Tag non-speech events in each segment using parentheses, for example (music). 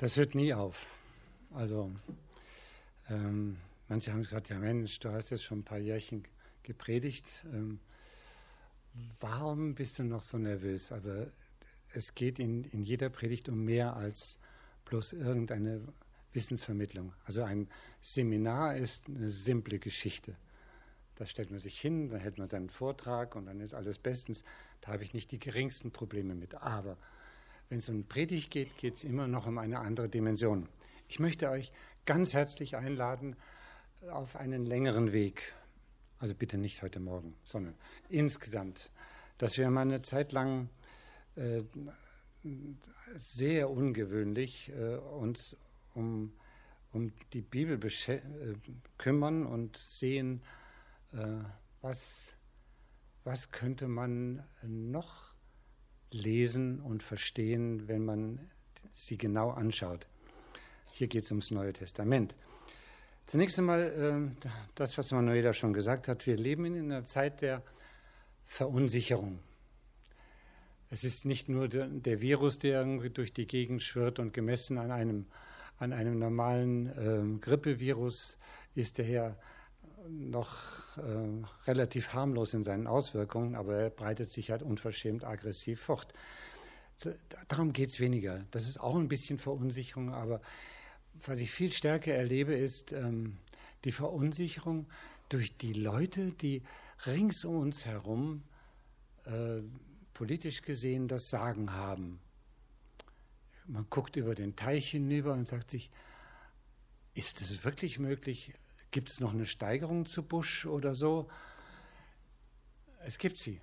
Das hört nie auf. Also ähm, manche haben gesagt, ja Mensch, du hast jetzt schon ein paar Jährchen gepredigt. Ähm, warum bist du noch so nervös? Aber es geht in, in jeder Predigt um mehr als bloß irgendeine Wissensvermittlung. Also ein Seminar ist eine simple Geschichte. Da stellt man sich hin, dann hält man seinen Vortrag und dann ist alles bestens. Da habe ich nicht die geringsten Probleme mit. Aber wenn es um Predigt geht, geht es immer noch um eine andere Dimension. Ich möchte euch ganz herzlich einladen auf einen längeren Weg. Also bitte nicht heute Morgen, sondern insgesamt, dass wir mal eine Zeit lang äh, sehr ungewöhnlich äh, uns um, um die Bibel äh, kümmern und sehen, äh, was, was könnte man noch lesen und verstehen, wenn man sie genau anschaut. Hier geht es ums Neue Testament. Zunächst einmal äh, das, was Manuela schon gesagt hat. Wir leben in einer Zeit der Verunsicherung. Es ist nicht nur der, Virus, der irgendwie durch die Gegend schwirrt und gemessen an einem, an einem normalen äh, Grippevirus ist der noch äh, relativ harmlos in seinen Auswirkungen, aber er breitet sich halt unverschämt aggressiv fort. Darum geht es weniger. Das ist auch ein bisschen Verunsicherung, aber was ich viel stärker erlebe, ist ähm, die Verunsicherung durch die Leute, die rings um uns herum äh, politisch gesehen das Sagen haben. Man guckt über den Teich hinüber und sagt sich, ist es wirklich möglich, Gibt es noch eine Steigerung zu Bush oder so? Es gibt sie.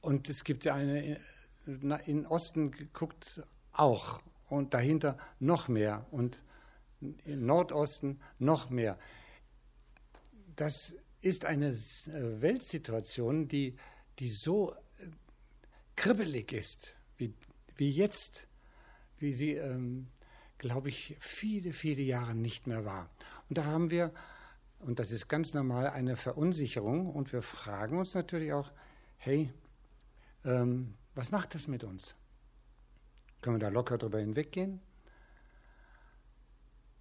Und es gibt eine, in Osten geguckt auch und dahinter noch mehr und im Nordosten noch mehr. Das ist eine Weltsituation, die, die so kribbelig ist, wie, wie jetzt, wie sie ähm, glaube ich, viele, viele Jahre nicht mehr war. Und da haben wir, und das ist ganz normal, eine Verunsicherung und wir fragen uns natürlich auch, hey, ähm, was macht das mit uns? Können wir da locker drüber hinweggehen?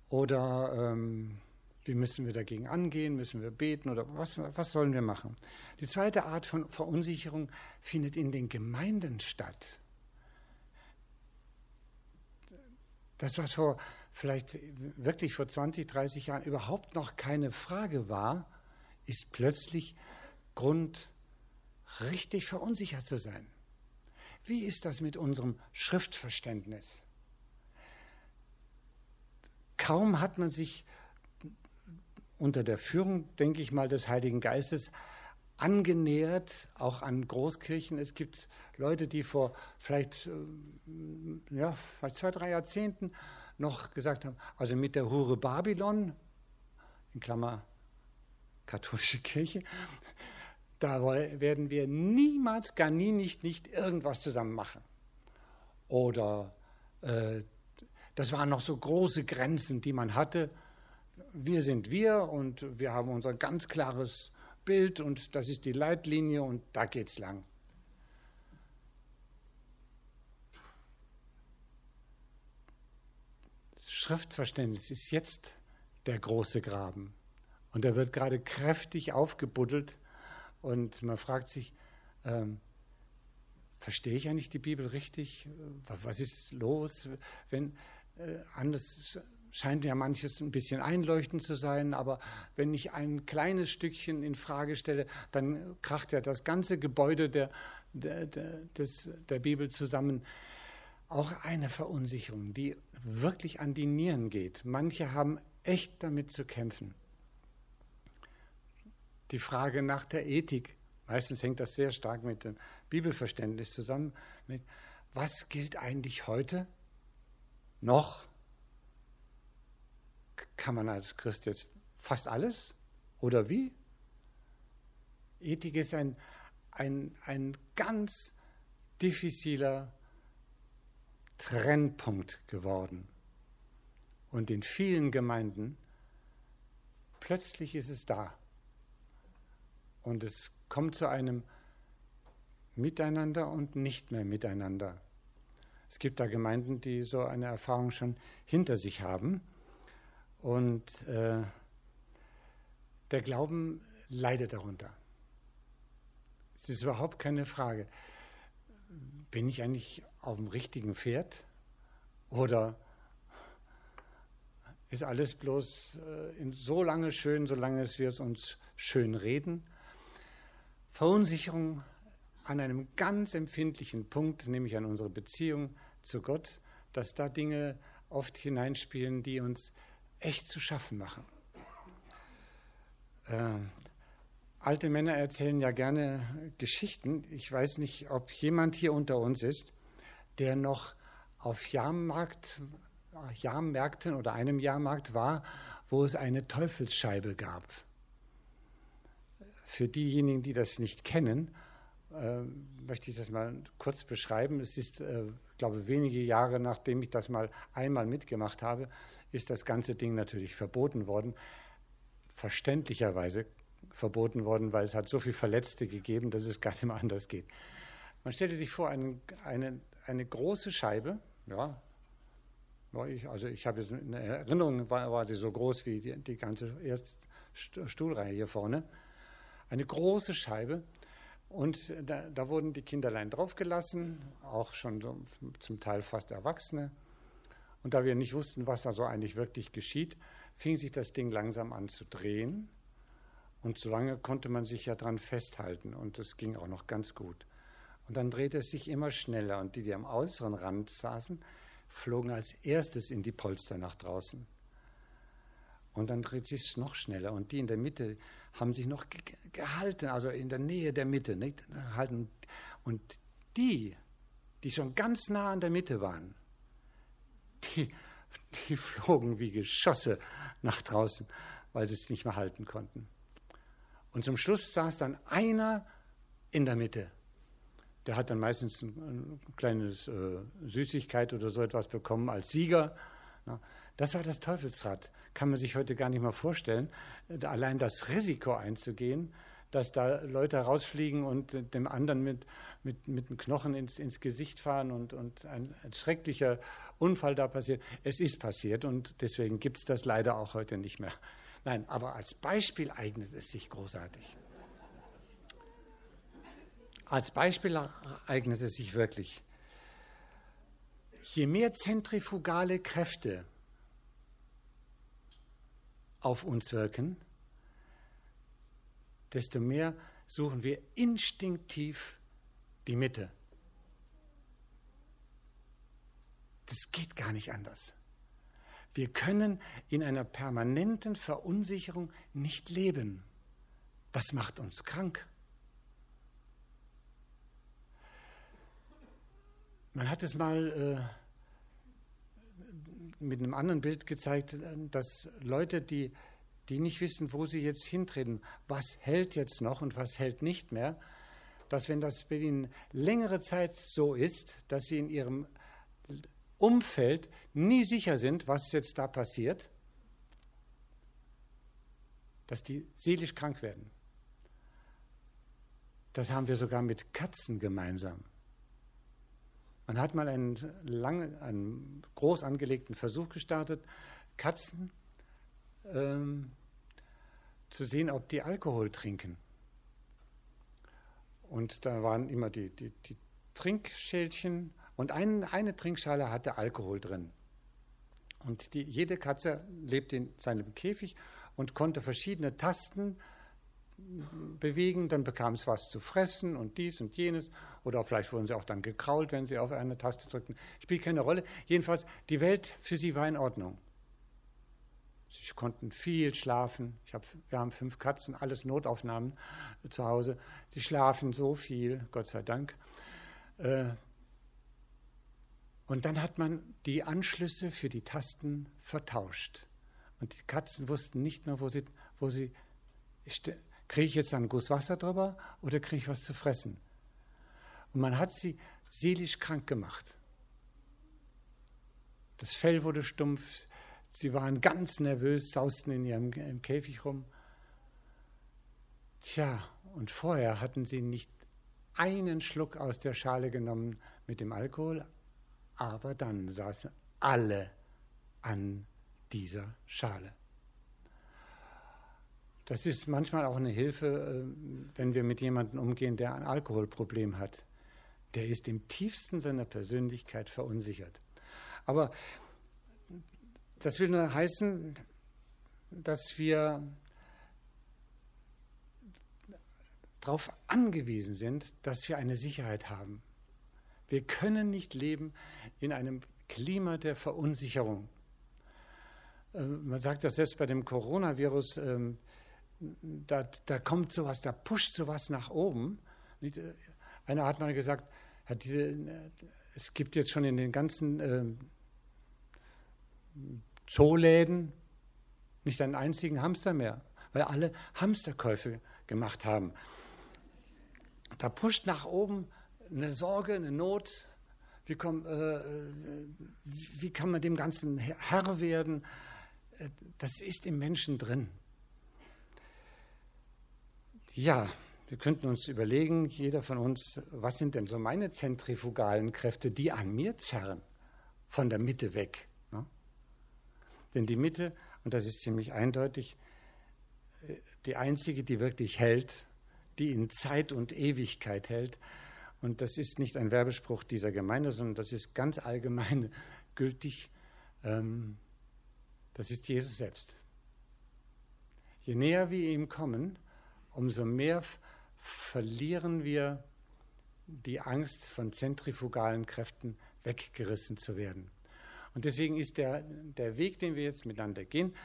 Oder ähm, wie müssen wir dagegen angehen? Müssen wir beten oder was, was sollen wir machen? Die zweite Art von Verunsicherung findet in den Gemeinden statt. Das, was vor vielleicht wirklich vor 20, 30 Jahren überhaupt noch keine Frage war, ist plötzlich Grund, richtig verunsichert zu sein. Wie ist das mit unserem Schriftverständnis? Kaum hat man sich unter der Führung, denke ich mal, des Heiligen Geistes angenähert, auch an Großkirchen. Es gibt Leute, die vor vielleicht, äh, ja, vor zwei, drei Jahrzehnten noch gesagt haben, also mit der Hure Babylon, in Klammer katholische Kirche, da werden wir niemals, gar nie, nicht, nicht irgendwas zusammen machen. Oder äh, das waren noch so große Grenzen, die man hatte. Wir sind wir und wir haben unser ganz klares Bild und das ist die Leitlinie und da geht's lang. Schriftverständnis ist jetzt der große Graben und er wird gerade kräftig aufgebuddelt und man fragt sich, ähm, verstehe ich eigentlich die Bibel richtig? Was ist los, wenn äh, anders scheint ja manches ein bisschen einleuchtend zu sein, aber wenn ich ein kleines Stückchen in Frage stelle, dann kracht ja das ganze Gebäude der, der, der, des, der Bibel zusammen. Auch eine Verunsicherung, die wirklich an die Nieren geht. Manche haben echt damit zu kämpfen. Die Frage nach der Ethik, meistens hängt das sehr stark mit dem Bibelverständnis zusammen, mit was gilt eigentlich heute noch kann man als Christ jetzt fast alles? Oder wie? Ethik ist ein, ein, ein ganz diffiziler Trennpunkt geworden. Und in vielen Gemeinden, plötzlich ist es da. Und es kommt zu einem Miteinander und nicht mehr Miteinander. Es gibt da Gemeinden, die so eine Erfahrung schon hinter sich haben. Und äh, der Glauben leidet darunter. Es ist überhaupt keine Frage. Bin ich eigentlich auf dem richtigen Pferd? Oder ist alles bloß äh, so lange schön, solange wir es uns schön reden? Verunsicherung an einem ganz empfindlichen Punkt, nämlich an unsere Beziehung zu Gott, dass da Dinge oft hineinspielen, die uns echt zu schaffen machen. Äh, alte Männer erzählen ja gerne Geschichten. Ich weiß nicht, ob jemand hier unter uns ist, der noch auf Jahrmarkt, Jahrmärkten oder einem Jahrmarkt war, wo es eine Teufelsscheibe gab. Für diejenigen, die das nicht kennen, äh, möchte ich das mal kurz beschreiben. Es ist, äh, glaube wenige Jahre nachdem ich das mal einmal mitgemacht habe, ist das ganze Ding natürlich verboten worden. Verständlicherweise verboten worden, weil es hat so viele Verletzte gegeben, dass es (laughs) gar nicht mehr anders geht. Man stellte sich vor, eine, eine, eine große Scheibe, ja, ich, also ich habe jetzt eine Erinnerung, war, war sie so groß wie die, die ganze Stuhlreihe hier vorne, eine große Scheibe und da, da, wurden die Kinderlein draufgelassen, auch schon zum Teil fast Erwachsene. Und da wir nicht wussten, was da so eigentlich wirklich geschieht, fing sich das Ding langsam an zu drehen. Und so lange konnte man sich ja dran festhalten und es ging auch noch ganz gut. Und dann drehte es sich immer schneller und die, die am äußeren Rand saßen, flogen als erstes in die Polster nach draußen. Und dann dreht sich es noch schneller und die in der Mitte haben sich noch gehalten, also in der Nähe der Mitte. Nicht? Und die, die schon ganz nah an der Mitte waren, die, die flogen wie Geschosse nach draußen, weil sie es nicht mehr halten konnten. Und zum Schluss saß dann einer in der Mitte. Der hat dann meistens ein, ein kleines äh, Süßigkeit oder so etwas bekommen als Sieger. Na, das war das Teufelsrad. Kann man sich heute gar nicht mehr vorstellen. Allein das Risiko einzugehen, dass da Leute rausfliegen und dem anderen mit, mit, mit dem Knochen ins, ins Gesicht fahren und, und ein, ein, schrecklicher Unfall da passiert. Es ist passiert und deswegen gibt es das leider auch heute nicht mehr. Nein, aber als Beispiel eignet es sich großartig. Als Beispiel eignet es sich wirklich. Je mehr zentrifugale Kräfte auf uns wirken, desto mehr suchen wir instinktiv die Mitte. Das geht gar nicht anders. Wir können in einer permanenten Verunsicherung nicht leben. Das macht uns krank. Man hat es mal äh, mit einem anderen Bild gezeigt, dass Leute, die, die nicht wissen, wo sie jetzt hintreten, was hält jetzt noch und was hält nicht mehr, dass wenn das bei ihnen längere Zeit so ist, dass sie in ihrem Umfeld nie sicher sind, was jetzt da passiert, dass die seelisch krank werden. Das haben wir sogar mit Katzen gemeinsam. Man hat mal einen, lang, einen groß angelegten Versuch gestartet, Katzen ähm, zu sehen, ob die Alkohol trinken. Und da waren immer die, die, die Trinkschälchen und ein, eine Trinkschale hatte Alkohol drin. Und die, jede Katze lebte in seinem Käfig und konnte verschiedene Tasten bewegen, dann bekam es was zu fressen und dies und jenes. Oder vielleicht wurden sie auch dann gekrault, wenn sie auf eine Taste drückten. Spielt keine Rolle. Jedenfalls, die Welt für sie war in Ordnung. Sie konnten viel schlafen. Hab, wir haben fünf Katzen, alles Notaufnahmen zu Hause. Die schlafen so viel, Gott sei Dank. Äh, und dann hat man die Anschlüsse für die Tasten vertauscht. Und die Katzen wussten nicht mehr, wo sie, wo sie Kriege ich jetzt ein Guss Wasser drüber oder kriege ich was zu fressen? Und man hat sie seelisch krank gemacht. Das Fell wurde stumpf, sie waren ganz nervös, sausten in ihrem Käfig rum. Tja, und vorher hatten sie nicht einen Schluck aus der Schale genommen mit dem Alkohol, aber dann saßen alle an dieser Schale. Das ist manchmal auch eine Hilfe, äh, wenn wir mit jemandem umgehen, der ein Alkoholproblem hat. Der ist im tiefsten seiner Persönlichkeit verunsichert. Aber das will nur heißen, dass wir darauf angewiesen sind, dass wir eine Sicherheit haben. Wir können nicht leben in einem Klima der Verunsicherung. Äh, man sagt das selbst bei dem Coronavirus, ähm, da, da kommt sowas, da pusht sowas nach oben. Äh, einer hat mal gesagt, hat diese, es gibt jetzt schon in den ganzen ähm, Zooläden nicht einen einzigen Hamster mehr, weil alle Hamsterkäufe gemacht haben. Da pusht nach oben eine Sorge, eine Not. Wie, komm, äh, wie kann man dem Ganzen Herr werden? Äh, das ist im Menschen drin. Ja, wir könnten uns überlegen, jeder von uns, was sind denn so meine zentrifugalen Kräfte, die an mir zerren, von der Mitte weg. Denn die Mitte, und das ist ziemlich eindeutig, äh, die einzige, die wirklich hält, die in Zeit und Ewigkeit hält. Und das ist nicht ein Werbespruch dieser Gemeinde, sondern das ist ganz allgemein (laughs) gültig. Ähm, das ist Jesus selbst. Je näher wir ihm kommen, umso mehr verlieren wir die Angst, von zentrifugalen Kräften weggerissen zu werden. Und deswegen ist der, der Weg, den wir jetzt miteinander gehen,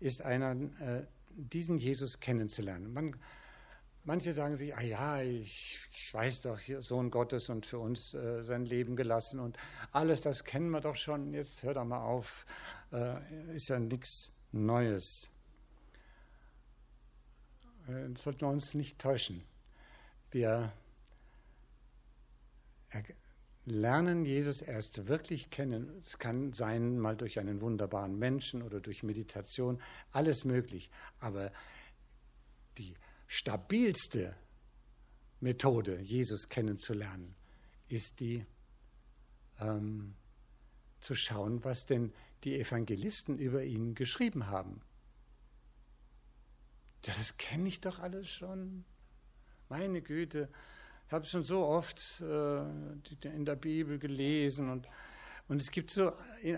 ist einer, äh, diesen Jesus kennenzulernen. Man, Manche sagen sich, ah ja, ich, ich weiß doch, Sohn Gottes und für uns äh, sein Leben gelassen und alles, das kennen wir doch schon, jetzt hör doch mal auf, äh, ist ja nichts Neues. Äh, sollten wir uns nicht täuschen. Wir lernen Jesus erst wirklich kennen. Es kann sein, mal durch einen wunderbaren Menschen oder durch Meditation, alles möglich. Aber die stabilste Methode, Jesus kennenzulernen, ist die, ähm, zu schauen, was denn die Evangelisten über ihn geschrieben haben. Ja, das kenne ich doch alles schon. Meine Güte, ich habe schon so oft äh, in der Bibel gelesen und und es gibt so,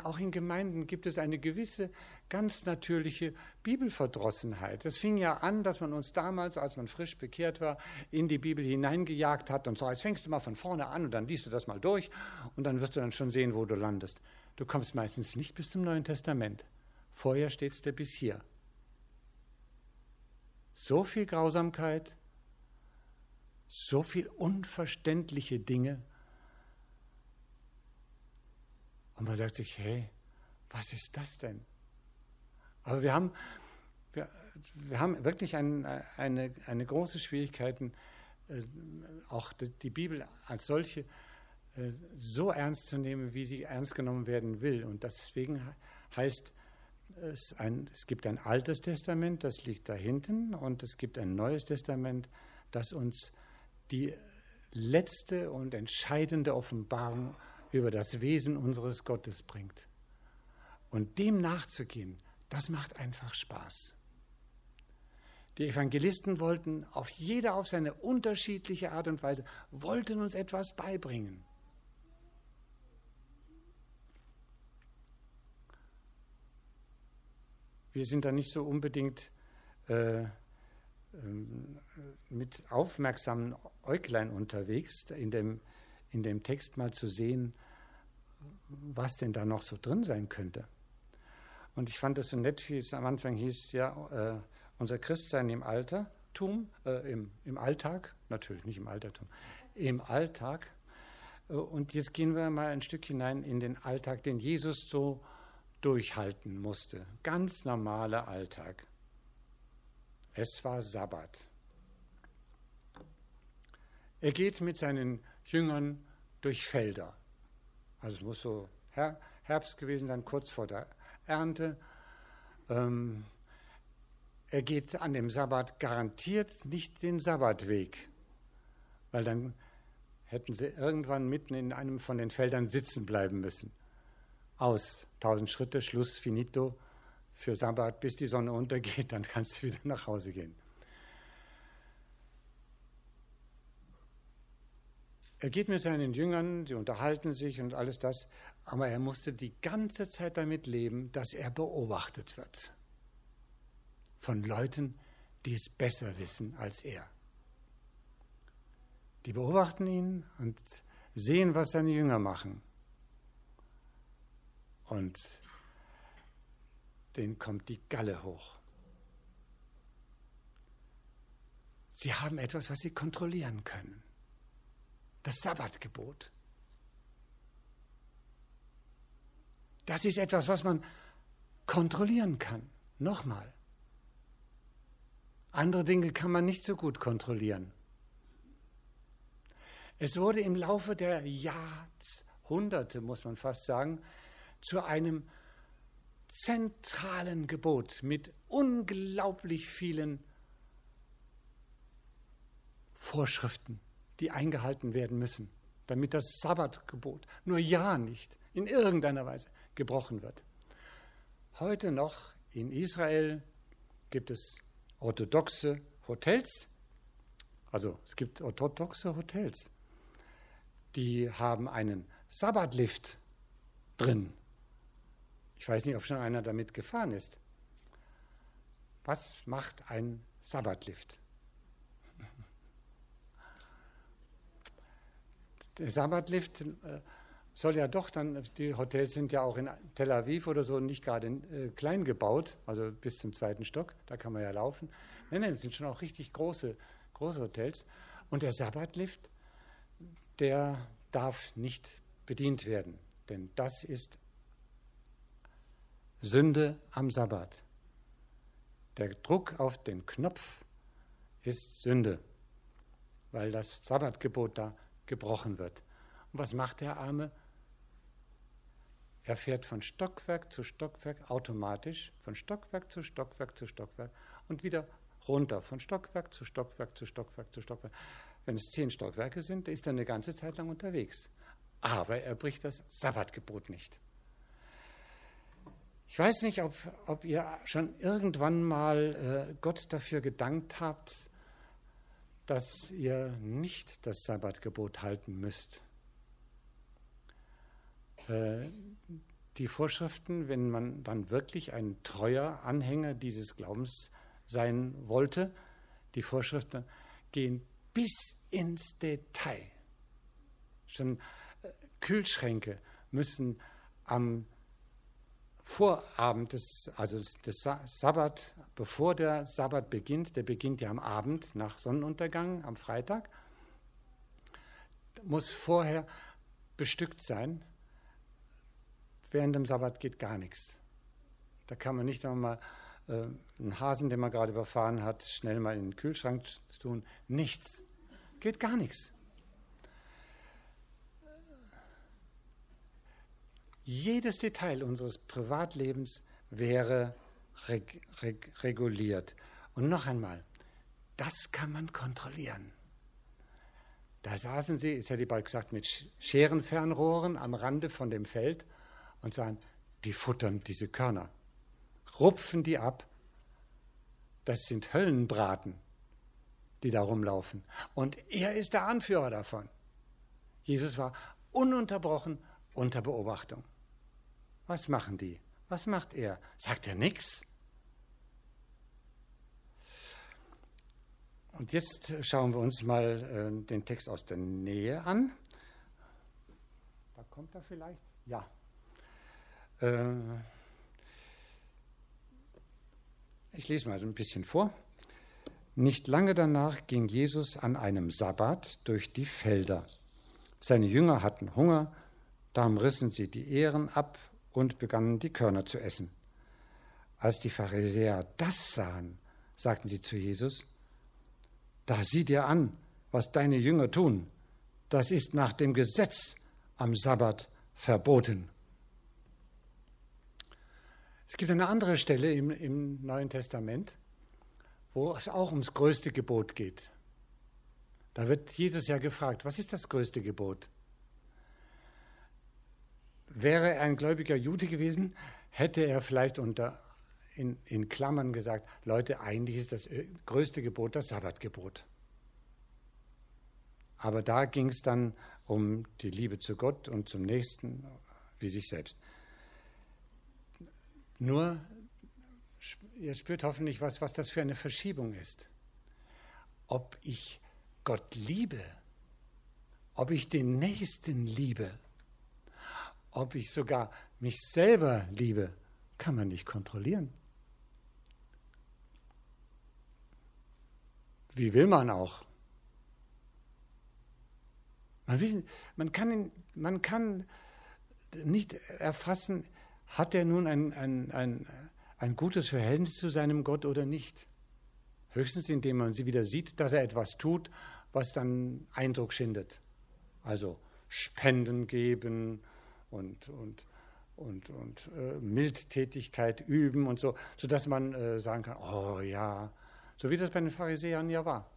auch in Gemeinden gibt es eine gewisse ganz natürliche Bibelverdrossenheit. Das fing ja an, dass man uns damals, als man frisch bekehrt war, in die Bibel hineingejagt hat und so, jetzt fängst du mal von vorne an und dann liest du das mal durch und dann wirst du dann schon sehen, wo du landest. Du kommst meistens nicht bis zum Neuen Testament. Vorher steht es dir bis hier. So viel Grausamkeit, so viel unverständliche Dinge und man sagt sich, hey, was ist das denn? Aber wir haben, wir, wir haben wirklich ein, eine, eine große Schwierigkeit, äh, auch die Bibel als solche äh, so ernst zu nehmen, wie sie ernst genommen werden will. Und deswegen heißt es, ein, es gibt ein altes Testament, das liegt da hinten, und es gibt ein neues Testament, das uns die letzte und entscheidende Offenbarung über das Wesen unseres Gottes bringt. Und dem nachzugehen, das macht einfach Spaß. Die Evangelisten wollten auf jeder auf seine unterschiedliche Art und Weise, wollten uns etwas beibringen. Wir sind da nicht so unbedingt äh, mit aufmerksamen Äuglein unterwegs, in dem, in dem Text mal zu sehen, was denn da noch so drin sein könnte. Und ich fand das so nett, wie es am Anfang hieß, ja, äh, unser Christsein im Altertum, äh, im, im Alltag, natürlich nicht im Altertum, im Alltag. Äh, und jetzt gehen wir mal ein Stück hinein in den Alltag, den Jesus so durchhalten musste. Ganz normaler Alltag. Es war Sabbat. Er geht mit seinen Jüngern durch Felder. Also es muss so Herbst gewesen sein, kurz vor der Ernte. Ähm, er geht an dem Sabbat garantiert nicht den Sabbatweg, weil dann hätten sie irgendwann mitten in einem von den Feldern sitzen bleiben müssen. Aus, tausend Schritte, Schluss, finito für Sabbat, bis die Sonne untergeht, dann kannst du wieder nach Hause gehen. Er geht mit seinen Jüngern, sie unterhalten sich und alles das, aber er musste die ganze Zeit damit leben, dass er beobachtet wird von Leuten, die es besser wissen als er. Die beobachten ihn und sehen, was seine Jünger machen. Und denen kommt die Galle hoch. Sie haben etwas, was sie kontrollieren können. Das Sabbatgebot. Das ist etwas, was man kontrollieren kann. Nochmal. Andere Dinge kann man nicht so gut kontrollieren. Es wurde im Laufe der Jahrhunderte, muss man fast sagen, zu einem zentralen Gebot mit unglaublich vielen Vorschriften, die eingehalten werden müssen, damit das Sabbatgebot nur ja nicht in irgendeiner Weise gebrochen wird. Heute noch in Israel gibt es orthodoxe Hotels, also es gibt orthodoxe Hotels, die haben einen Sabbatlift drin. Ich weiß nicht, ob schon einer damit gefahren ist. Was macht ein Sabbatlift? Der Sabbatlift äh, soll ja doch dann, die Hotels sind ja auch in Tel Aviv oder so nicht gerade äh, klein gebaut, also bis zum zweiten Stock, da kann man ja laufen. Nein, nein, das sind schon auch richtig große, große Hotels. Und der Sabbatlift, der darf nicht bedient werden, denn das ist Sünde am Sabbat. Der Druck auf den Knopf ist Sünde, weil das Sabbatgebot da gebrochen wird. Und was macht der Arme? Er fährt von Stockwerk zu Stockwerk automatisch, von Stockwerk zu Stockwerk zu Stockwerk und wieder runter, von Stockwerk zu Stockwerk zu Stockwerk zu Stockwerk. Wenn es zehn Stockwerke sind, ist er eine ganze Zeit lang unterwegs. Aber er bricht das Sabbatgebot nicht. Ich weiß nicht, ob, ob ihr schon irgendwann mal äh, Gott dafür gedankt habt, dass ihr nicht das Sabbatgebot halten müsst. Äh, die Vorschriften, wenn man dann wirklich ein treuer Anhänger dieses Glaubens sein wollte, die Vorschriften gehen bis ins Detail. Schon äh, Kühlschränke müssen am Vorabend des, also des Sabbat, bevor der Sabbat beginnt, der beginnt ja am Abend nach Sonnenuntergang, am Freitag, muss vorher bestückt sein. Während dem Sabbat geht gar nichts. Da kann man nicht einmal äh, einen Hasen, den man gerade überfahren hat, schnell mal in den Kühlschrank tun. Nichts. Geht gar nichts. Jedes Detail unseres Privatlebens wäre reg reg reguliert. Und noch einmal, das kann man kontrollieren. Da saßen sie, jetzt hätte ich bald gesagt, mit Scherenfernrohren am Rande von dem Feld und sagen, die futtern diese Körner, rupfen die ab. Das sind Höllenbraten, die da rumlaufen. Und er ist der Anführer davon. Jesus war ununterbrochen unter Beobachtung. Was machen die? Was macht er? Sagt er nichts? Und jetzt schauen wir uns mal äh, den Text aus der Nähe an. Da kommt er vielleicht? Ja. Äh, ich lese mal ein bisschen vor. Nicht lange danach ging Jesus an einem Sabbat durch die Felder. Seine Jünger hatten Hunger, darum rissen sie die Ähren ab und begannen die Körner zu essen. Als die Pharisäer das sahen, sagten sie zu Jesus, da sieh dir an, was deine Jünger tun. Das ist nach dem Gesetz am Sabbat verboten. Es gibt eine andere Stelle im, im Neuen Testament, wo es auch ums größte Gebot geht. Da wird Jesus ja gefragt, was ist das größte Gebot? Wäre er ein gläubiger Jude gewesen, hätte er vielleicht unter in, in Klammern gesagt, Leute, eigentlich ist das größte Gebot das Sabbatgebot. Aber da ging es dann um die Liebe zu Gott und zum Nächsten wie sich selbst. Nur, ihr spürt hoffentlich, was, was das für eine Verschiebung ist. Ob ich Gott liebe, ob ich den Nächsten liebe, ob ich sogar mich selber liebe, kann man nicht kontrollieren. Wie will man auch? Man, will, man, kann, man kann nicht erfassen, hat er nun ein, ein, ein, ein gutes Verhältnis zu seinem Gott oder nicht. Höchstens indem man sie wieder sieht, dass er etwas tut, was dann Eindruck schindet. Also Spenden geben und, und, und, und äh, Mildtätigkeit üben und so, sodass man äh, sagen kann, oh ja, so wie das bei den Pharisäern ja war.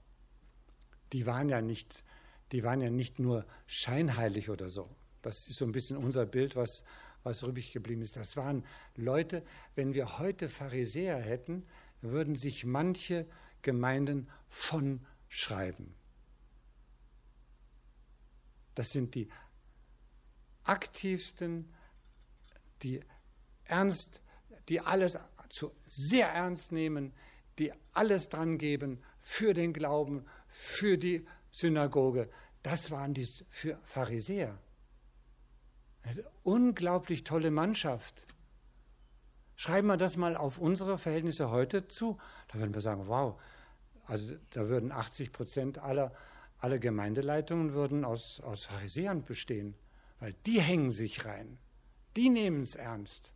Die waren ja nicht, die waren ja nicht nur scheinheilig oder so. Das ist so ein bisschen unser Bild, was, was übrig geblieben ist. Das waren Leute, wenn wir heute Pharisäer hätten, würden sich manche Gemeinden von schreiben. Das sind die aktivsten, die ernst, die alles zu sehr ernst nehmen, die alles dran geben für den Glauben, für die Synagoge. Das waren die Pharisäer. Eine unglaublich tolle Mannschaft. Schreiben wir das mal auf unsere Verhältnisse heute zu, da würden wir sagen, wow, also da würden 80 Prozent aller, aller Gemeindeleitungen würden aus, aus Pharisäern bestehen, weil die hängen sich rein, die nehmen es ernst.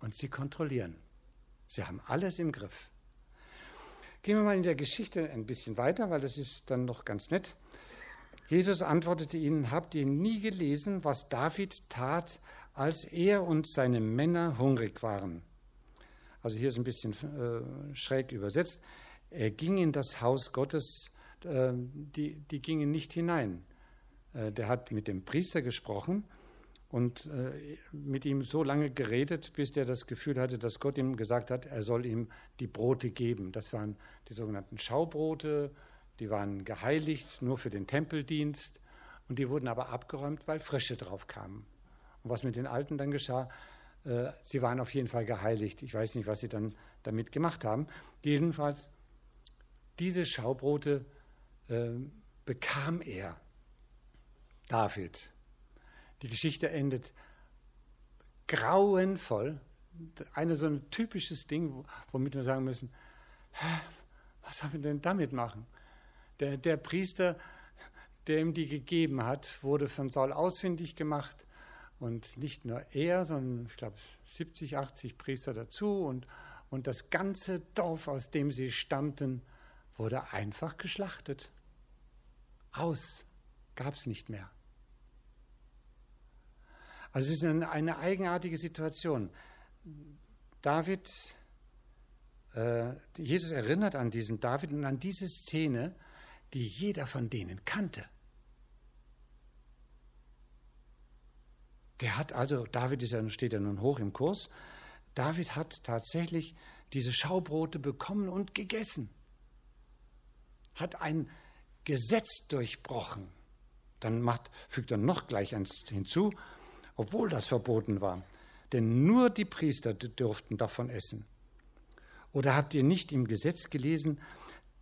Und sie kontrollieren. Sie haben alles im Griff. Gehen wir mal in der Geschichte ein bisschen weiter, weil das ist dann noch ganz nett. Jesus antwortete ihnen, habt ihr nie gelesen, was David tat, als er und seine Männer hungrig waren? Also hier ist ein bisschen äh, schräg übersetzt. Er ging in das Haus Gottes, äh, die, die gingen nicht hinein. Äh, der hat mit dem Priester gesprochen und äh, mit ihm so lange geredet, bis der das Gefühl hatte, dass Gott ihm gesagt hat, er soll ihm die Brote geben. Das waren die sogenannten Schaubrote, die waren geheiligt nur für den Tempeldienst und die wurden aber abgeräumt, weil Frische drauf kamen. Und was mit den Alten dann geschah, äh, sie waren auf jeden Fall geheiligt. Ich weiß nicht, was sie dann damit gemacht haben. Jedenfalls, diese Schaubrote bekam er, David. Die Geschichte endet grauenvoll. Eine so ein typisches Ding, womit wir sagen müssen, was sollen wir denn damit machen? Der, der Priester, der ihm die gegeben hat, wurde von Saul ausfindig gemacht. Und nicht nur er, sondern ich glaube 70, 80 Priester dazu. Und, und das ganze Dorf, aus dem sie stammten, wurde einfach geschlachtet. Aus gab es nicht mehr. Also es ist eine, eine eigenartige Situation. David, äh, Jesus erinnert an diesen David und an diese Szene, die jeder von denen kannte. Der hat also, David ist ja, steht ja nun hoch im Kurs, David hat tatsächlich diese Schaubrote bekommen und gegessen, hat ein Gesetz durchbrochen. Dann macht, fügt er noch gleich eins hinzu, obwohl das verboten war. Denn nur die Priester durften davon essen. Oder habt ihr nicht im Gesetz gelesen,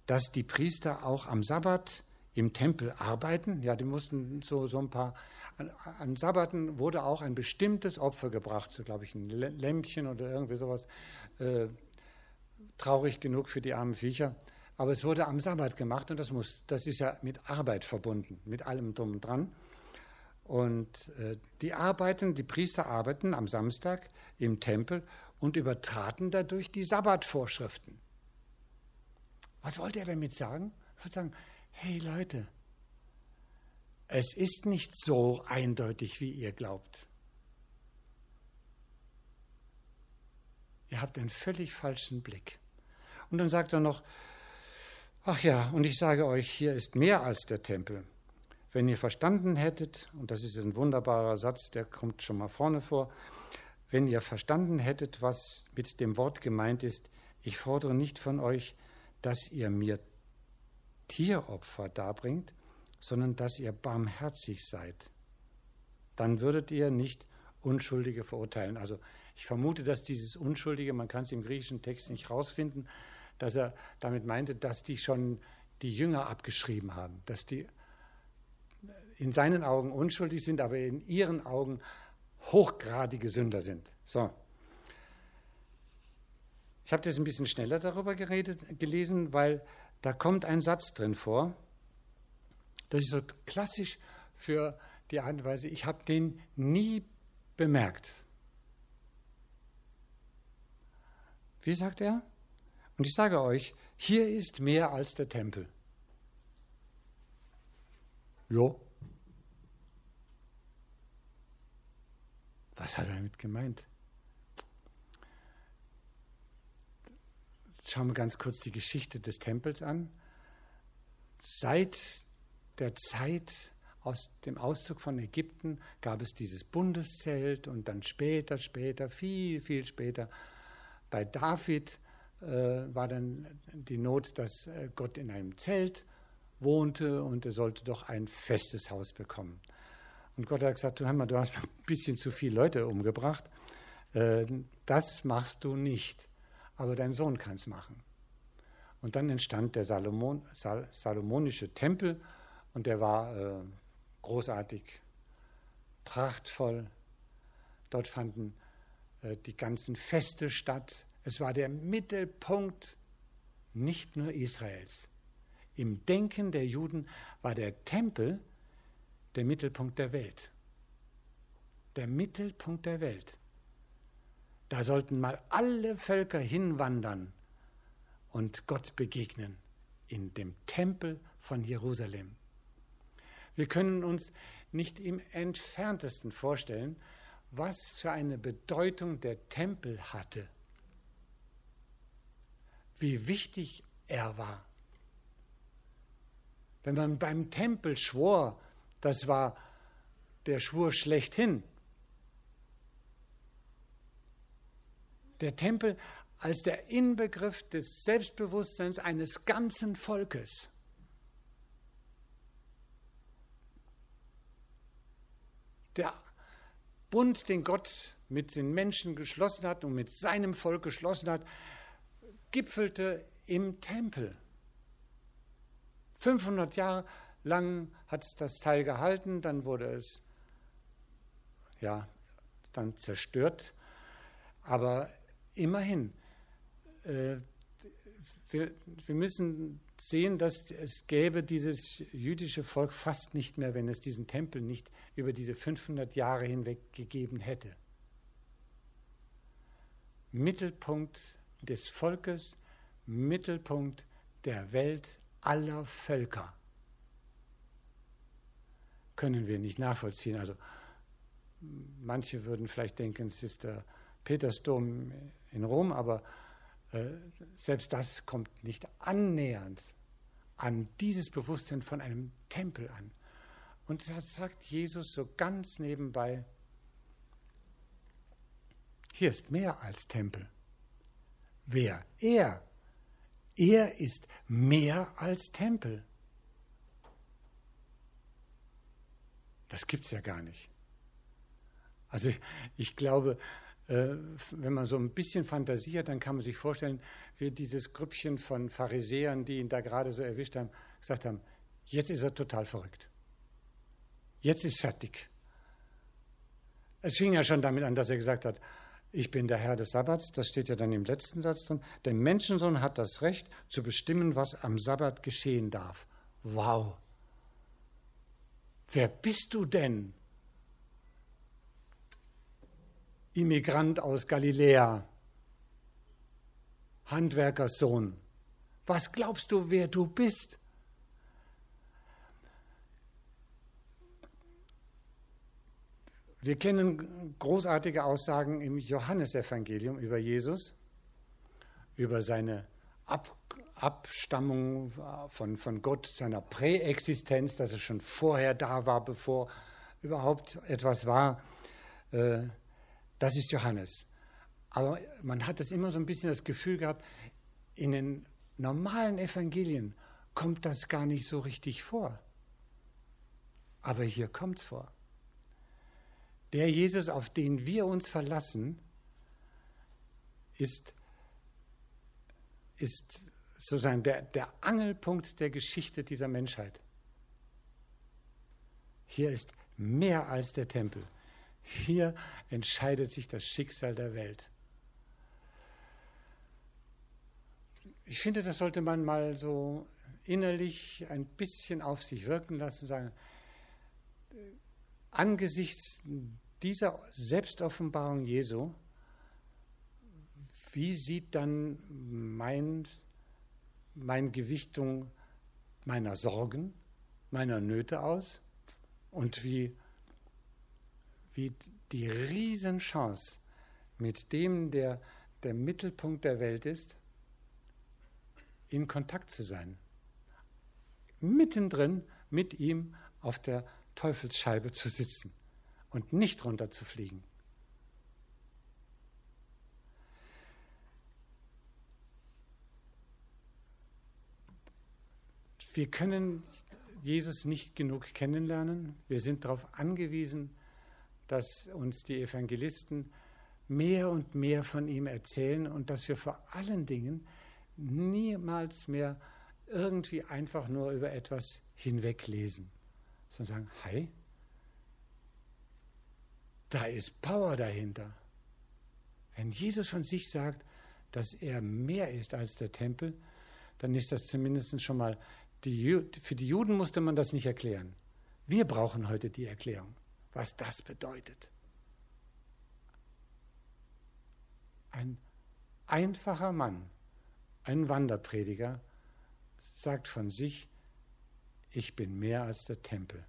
dass die Priester auch am Sabbat im Tempel arbeiten? Ja, die mussten so, so ein paar. An, an Sabbaten wurde auch ein bestimmtes Opfer gebracht, so glaube ich ein Lämpchen oder irgendwie sowas. Äh, traurig genug für die armen Viecher. Aber es wurde am Sabbat gemacht und das, muss, das ist ja mit Arbeit verbunden, mit allem drum und dran. Und äh, die arbeiten, die Priester arbeiten am Samstag im Tempel und übertraten dadurch die Sabbatvorschriften. Was wollte er damit sagen? Er wollte sagen, hey Leute, es ist nicht so eindeutig, wie ihr glaubt. Ihr habt einen völlig falschen Blick. Und dann sagt er noch, Ach ja, und ich sage euch, hier ist mehr als der Tempel. Wenn ihr verstanden hättet, und das ist ein wunderbarer Satz, der kommt schon mal vorne vor, wenn ihr verstanden hättet, was mit dem Wort gemeint ist, ich fordere nicht von euch, dass ihr mir Tieropfer darbringt, sondern dass ihr barmherzig seid. Dann würdet ihr nicht Unschuldige verurteilen. Also ich vermute, dass dieses Unschuldige, man kann es im griechischen Text nicht rausfinden, dass er damit meinte, dass die schon die Jünger abgeschrieben haben, dass die in seinen Augen unschuldig sind, aber in ihren Augen hochgradige Sünder sind. So. Ich habe das ein bisschen schneller darüber geredet, gelesen, weil da kommt ein Satz drin vor. Das ist so klassisch für die Art und Weise, ich habe den nie bemerkt. Wie sagt er? Und ich sage euch, hier ist mehr als der Tempel. Jo. Was hat er damit gemeint? Schauen wir ganz kurz die Geschichte des Tempels an. Seit der Zeit aus dem Auszug von Ägypten gab es dieses Bundeszelt und dann später, später, viel, viel später bei David äh, war dann die Not, dass äh, Gott in einem Zelt wohnte und er sollte doch ein festes Haus bekommen. Und Gott hat gesagt, hör mal, du hast (laughs) ein bisschen zu viele Leute umgebracht. Äh, das machst du nicht, aber dein Sohn kann es machen. Und dann entstand der Salomon, Sal, salomonische Tempel und der war äh, großartig, prachtvoll. Dort fanden äh, die ganzen Feste statt. Es war der Mittelpunkt nicht nur Israels. Im Denken der Juden war der Tempel der Mittelpunkt der Welt. Der Mittelpunkt der Welt. Da sollten mal alle Völker hinwandern und Gott begegnen in dem Tempel von Jerusalem. Wir können uns nicht im entferntesten vorstellen, was für eine Bedeutung der Tempel hatte wie wichtig er war. Wenn man beim Tempel schwor, das war der Schwur schlechthin. Der Tempel als der Inbegriff des Selbstbewusstseins eines ganzen Volkes. Der Bund, den Gott mit den Menschen geschlossen hat und mit seinem Volk geschlossen hat, gipfelte im Tempel. 500 Jahre lang hat es das Teil gehalten, dann wurde es ja dann zerstört. Aber immerhin, äh, wir, wir müssen sehen, dass es gäbe dieses jüdische Volk fast nicht mehr, wenn es diesen Tempel nicht über diese 500 Jahre hinweg gegeben hätte. Mittelpunkt des Volkes, Mittelpunkt der Welt aller Völker. Können wir nicht nachvollziehen. Also manche würden vielleicht denken, es ist der Petersdom in Rom, aber äh, selbst das kommt nicht annähernd an dieses Bewusstsein von einem Tempel an. Und da sagt Jesus so ganz nebenbei, hier ist mehr als Tempel. Wer? Er. Er ist mehr als Tempel. Das gibt es ja gar nicht. Also ich glaube, äh, wenn man so ein bisschen fantasiert, dann kann man sich vorstellen, wie dieses Grüppchen von Pharisäern, die ihn da gerade so erwischt haben, gesagt haben, jetzt ist er total verrückt. Jetzt ist fertig. Es fing ja schon damit an, dass er gesagt hat, ich bin der Herr des Sabbats, das steht ja dann im letzten Satz drin. Der Menschensohn hat das Recht zu bestimmen, was am Sabbat geschehen darf. Wow. Wer bist du denn? Immigrant aus Galiläa, Handwerkerssohn. Was glaubst du, wer du bist? Wir kennen großartige Aussagen im Johannesevangelium über Jesus, über seine Ab Abstammung von, von Gott, seiner Präexistenz, dass er schon vorher da war, bevor überhaupt etwas war. Äh, das ist Johannes. Aber man hat das immer so ein bisschen das Gefühl gehabt, in den normalen Evangelien kommt das gar nicht so richtig vor. Aber hier kommt es vor. Der Jesus, auf den wir uns verlassen, ist, ist sozusagen der, der Angelpunkt der Geschichte dieser Menschheit. Hier ist mehr als der Tempel. Hier entscheidet sich das Schicksal der Welt. Ich finde, das sollte man mal so innerlich ein bisschen auf sich wirken lassen, sagen, angesichts dieser Selbstoffenbarung Jesu, wie sieht dann mein, meine Gewichtung meiner Sorgen, meiner Nöte aus und wie, wie die Riesenchance mit dem, der der Mittelpunkt der Welt ist, in Kontakt zu sein. Mittendrin mit ihm auf der Teufelsscheibe zu sitzen und nicht runterzufliegen. Wir können Jesus nicht genug kennenlernen. Wir sind darauf angewiesen, dass uns die Evangelisten mehr und mehr von ihm erzählen und dass wir vor allen Dingen niemals mehr irgendwie einfach nur über etwas hinweglesen sondern sagen, hey, da ist Power dahinter. Wenn Jesus von sich sagt, dass er mehr ist als der Tempel, dann ist das zumindest schon mal, die, für die Juden musste man das nicht erklären. Wir brauchen heute die Erklärung, was das bedeutet. Ein einfacher Mann, ein Wanderprediger, sagt von sich, ich bin mehr als der Tempel.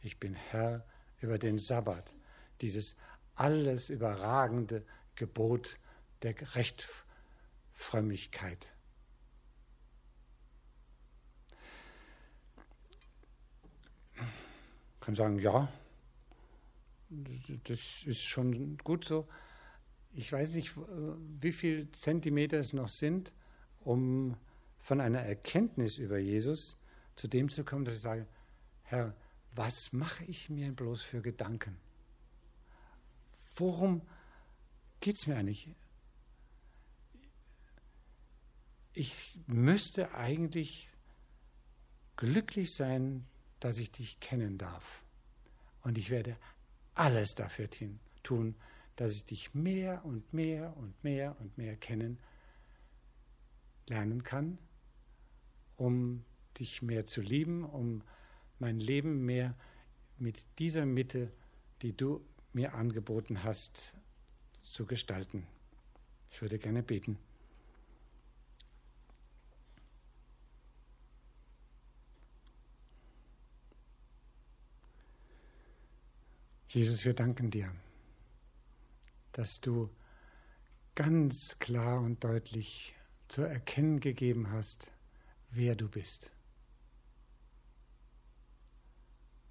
Ich bin Herr über den Sabbat, dieses alles überragende Gebot der Rechtfrömmigkeit. Kann sagen, ja, das ist schon gut so. Ich weiß nicht, wie viele Zentimeter es noch sind, um von einer Erkenntnis über Jesus zu dem zu kommen, dass ich sage, Herr, was mache ich mir bloß für Gedanken? Worum geht es mir eigentlich? Ich müsste eigentlich glücklich sein, dass ich dich kennen darf. Und ich werde alles dafür tun, dass ich dich mehr und mehr und mehr und mehr kennen lernen kann, um dich mehr zu lieben, um mein Leben mehr mit dieser Mitte, die du mir angeboten hast, zu gestalten. Ich würde gerne beten. Jesus, wir danken dir, dass du ganz klar und deutlich zu erkennen gegeben hast, wer du bist.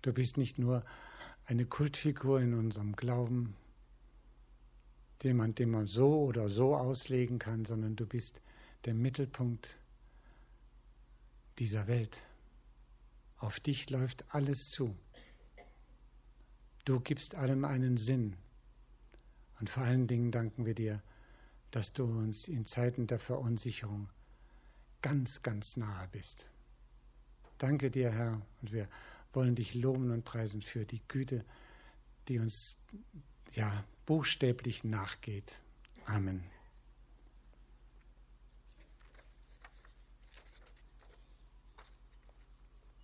Du bist nicht nur eine Kultfigur in unserem Glauben, den man, den man so oder so auslegen kann, sondern du bist der Mittelpunkt dieser Welt. Auf dich läuft alles zu. Du gibst allem einen Sinn. Und vor allen Dingen danken wir dir, dass du uns in Zeiten der Verunsicherung ganz, ganz nahe bist. Danke dir, Herr, und wir wollen dich loben und preisen für die Güte, die uns ja buchstäblich nachgeht. Amen.